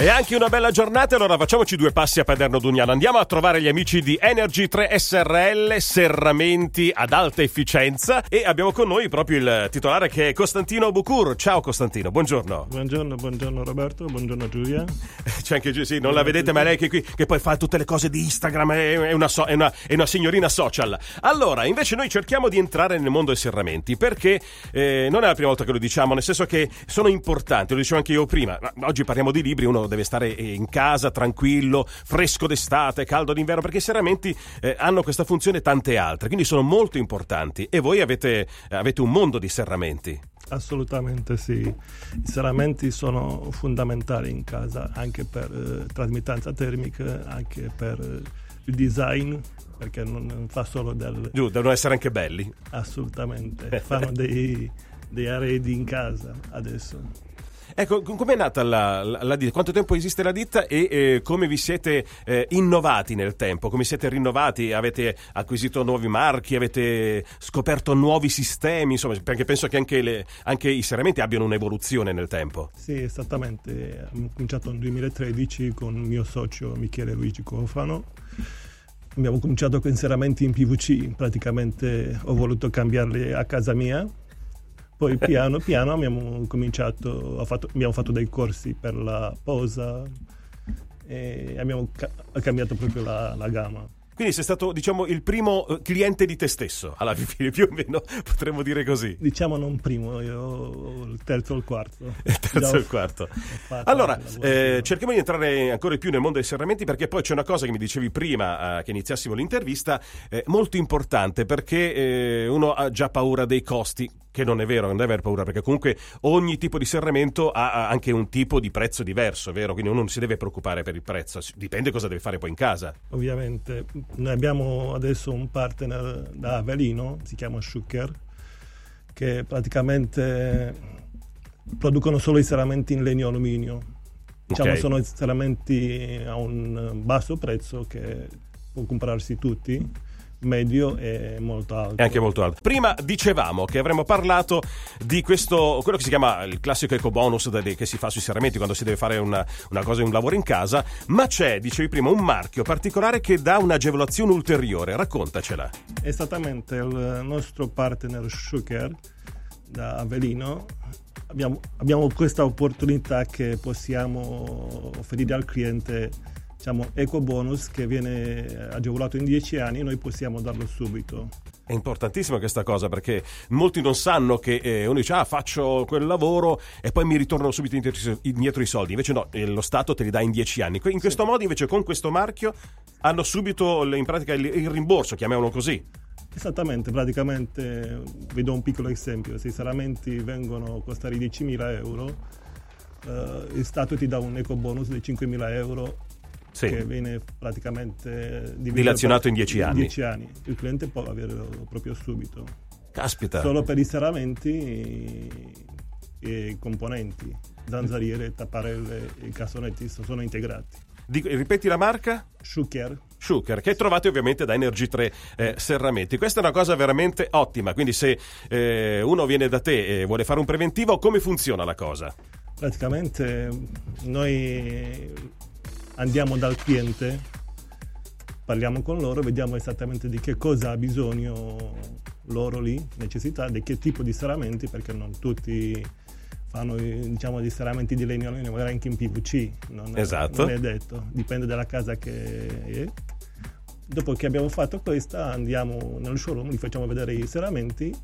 E anche una bella giornata, allora facciamoci due passi a Paderno Dugnano. Andiamo a trovare gli amici di Energy 3 SRL, serramenti ad alta efficienza e abbiamo con noi proprio il titolare che è Costantino Bucur. Ciao Costantino, buongiorno. Buongiorno, buongiorno Roberto, buongiorno Giulia. C'è anche Giulia, sì, non la vedete ma lei che qui che poi fa tutte le cose di Instagram, è una, so, è una, è una signorina social. Allora, invece noi cerchiamo di entrare nel mondo dei serramenti perché eh, non è la prima volta che lo diciamo, nel senso che sono importanti, lo dicevo anche io prima, ma oggi parliamo di libri, uno deve stare in casa tranquillo, fresco d'estate, caldo d'inverno, perché i serramenti eh, hanno questa funzione e tante altre, quindi sono molto importanti e voi avete, avete un mondo di serramenti. Assolutamente sì, i serramenti sono fondamentali in casa anche per eh, trasmittanza termica, anche per eh, il design, perché non fa solo del... Giù, devono essere anche belli. Assolutamente, fanno dei, dei arredi in casa adesso. Ecco, come è nata la, la, la, ditta? Quanto tempo esiste la ditta e eh, come vi siete eh, innovati nel tempo? Come siete rinnovati? Avete acquisito nuovi marchi? Avete scoperto nuovi sistemi? Insomma, perché penso che anche, le, anche i serramenti abbiano un'evoluzione nel tempo. Sì, esattamente. Abbiamo cominciato nel 2013 con il mio socio Michele Luigi Cofano abbiamo cominciato con serramenti in PVC, praticamente ho voluto cambiarli a casa mia poi piano piano abbiamo cominciato, fatto, abbiamo fatto dei corsi per la posa e abbiamo ca- cambiato proprio la, la gamma. Quindi sei stato, diciamo, il primo eh, cliente di te stesso, alla fine, più o meno, potremmo dire così. Diciamo non primo, io il terzo o il quarto. Il terzo o il quarto. Allora, eh, cerchiamo di entrare ancora di più nel mondo dei serramenti, perché poi c'è una cosa che mi dicevi prima eh, che iniziassimo l'intervista, eh, molto importante, perché eh, uno ha già paura dei costi che non è vero, non deve aver paura, perché comunque ogni tipo di serramento ha anche un tipo di prezzo diverso, vero? Quindi uno non si deve preoccupare per il prezzo, dipende cosa deve fare poi in casa. Ovviamente, noi abbiamo adesso un partner da Avellino, si chiama Schucker, che praticamente producono solo i serramenti in legno e alluminio. Diciamo okay. sono serramenti a un basso prezzo che può comprarsi tutti medio e molto alto. È anche molto alto. Prima dicevamo che avremmo parlato di questo, quello che si chiama il classico eco bonus che si fa sui serramenti quando si deve fare una, una cosa, un lavoro in casa, ma c'è, dicevi prima, un marchio particolare che dà un'agevolazione ulteriore. Raccontacela. Esattamente, il nostro partner Schuker da Avellino abbiamo, abbiamo questa opportunità che possiamo offrire al cliente diciamo, eco bonus che viene agevolato in 10 anni, noi possiamo darlo subito. È importantissima questa cosa perché molti non sanno che eh, uno dice ah faccio quel lavoro e poi mi ritornano subito indietro i soldi, invece no, eh, lo Stato te li dà in 10 anni. In questo sì. modo invece con questo marchio hanno subito in pratica il, il rimborso, chiamiamolo così. Esattamente, praticamente vi do un piccolo esempio, se i salamenti vengono a costare 10.000 euro, eh, il Stato ti dà un eco bonus di 5.000 euro sì. che viene praticamente dilazionato in 10 anni. 10 anni. Il cliente può averlo proprio subito. Caspita. Solo per i serramenti e i componenti, zanzariere, tapparelle e cassonetti sono integrati. Dico, ripeti la marca? Schuker. Schuker, che trovate ovviamente da Energy 3 eh, Serramenti. Questa è una cosa veramente ottima, quindi se eh, uno viene da te e vuole fare un preventivo, come funziona la cosa? Praticamente noi andiamo dal cliente, parliamo con loro, vediamo esattamente di che cosa ha bisogno loro lì, necessità, di che tipo di serramenti, perché non tutti fanno diciamo di serramenti di legno, magari anche in PVC, non, esatto. non è detto, dipende dalla casa che è. Dopo che abbiamo fatto questa andiamo nel showroom, gli facciamo vedere i serramenti,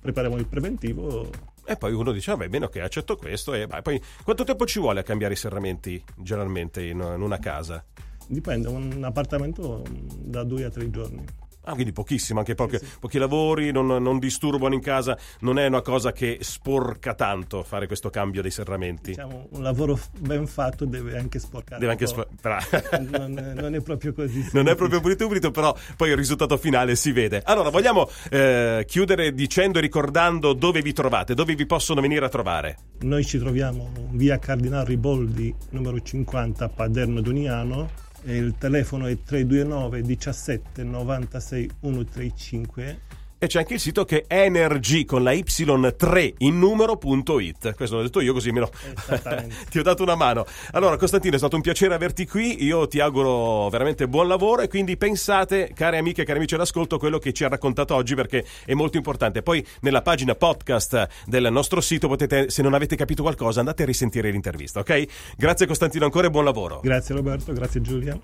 prepariamo il preventivo e poi uno dice, vabbè, bene, ok, accetto questo. E poi quanto tempo ci vuole a cambiare i serramenti generalmente in, in una casa? Dipende, un appartamento da due a tre giorni. Ah, quindi pochissimo, anche pochi, sì, sì. pochi lavori, non, non, disturbano in casa, non è una cosa che sporca tanto fare questo cambio dei serramenti. Diciamo, un lavoro ben fatto deve anche sporcare. Deve anche sporcare. non, è, non, è proprio così. Non è proprio pulito pulito, però poi il risultato finale si vede. Allora, vogliamo eh, chiudere dicendo e ricordando dove vi trovate, dove vi possono venire a trovare? Noi ci troviamo via Cardinal Riboldi, numero 50, Paderno Duniano il telefono è 329 17 96 135 e c'è anche il sito che è energy con la y3 in numero.it. Questo l'ho detto io così me lo... ti ho dato una mano. Allora Costantino è stato un piacere averti qui, io ti auguro veramente buon lavoro e quindi pensate, care amiche e cari amici all'ascolto, quello che ci ha raccontato oggi perché è molto importante. Poi nella pagina podcast del nostro sito potete, se non avete capito qualcosa, andate a risentire l'intervista, ok? Grazie Costantino ancora e buon lavoro. Grazie Roberto, grazie Giulia.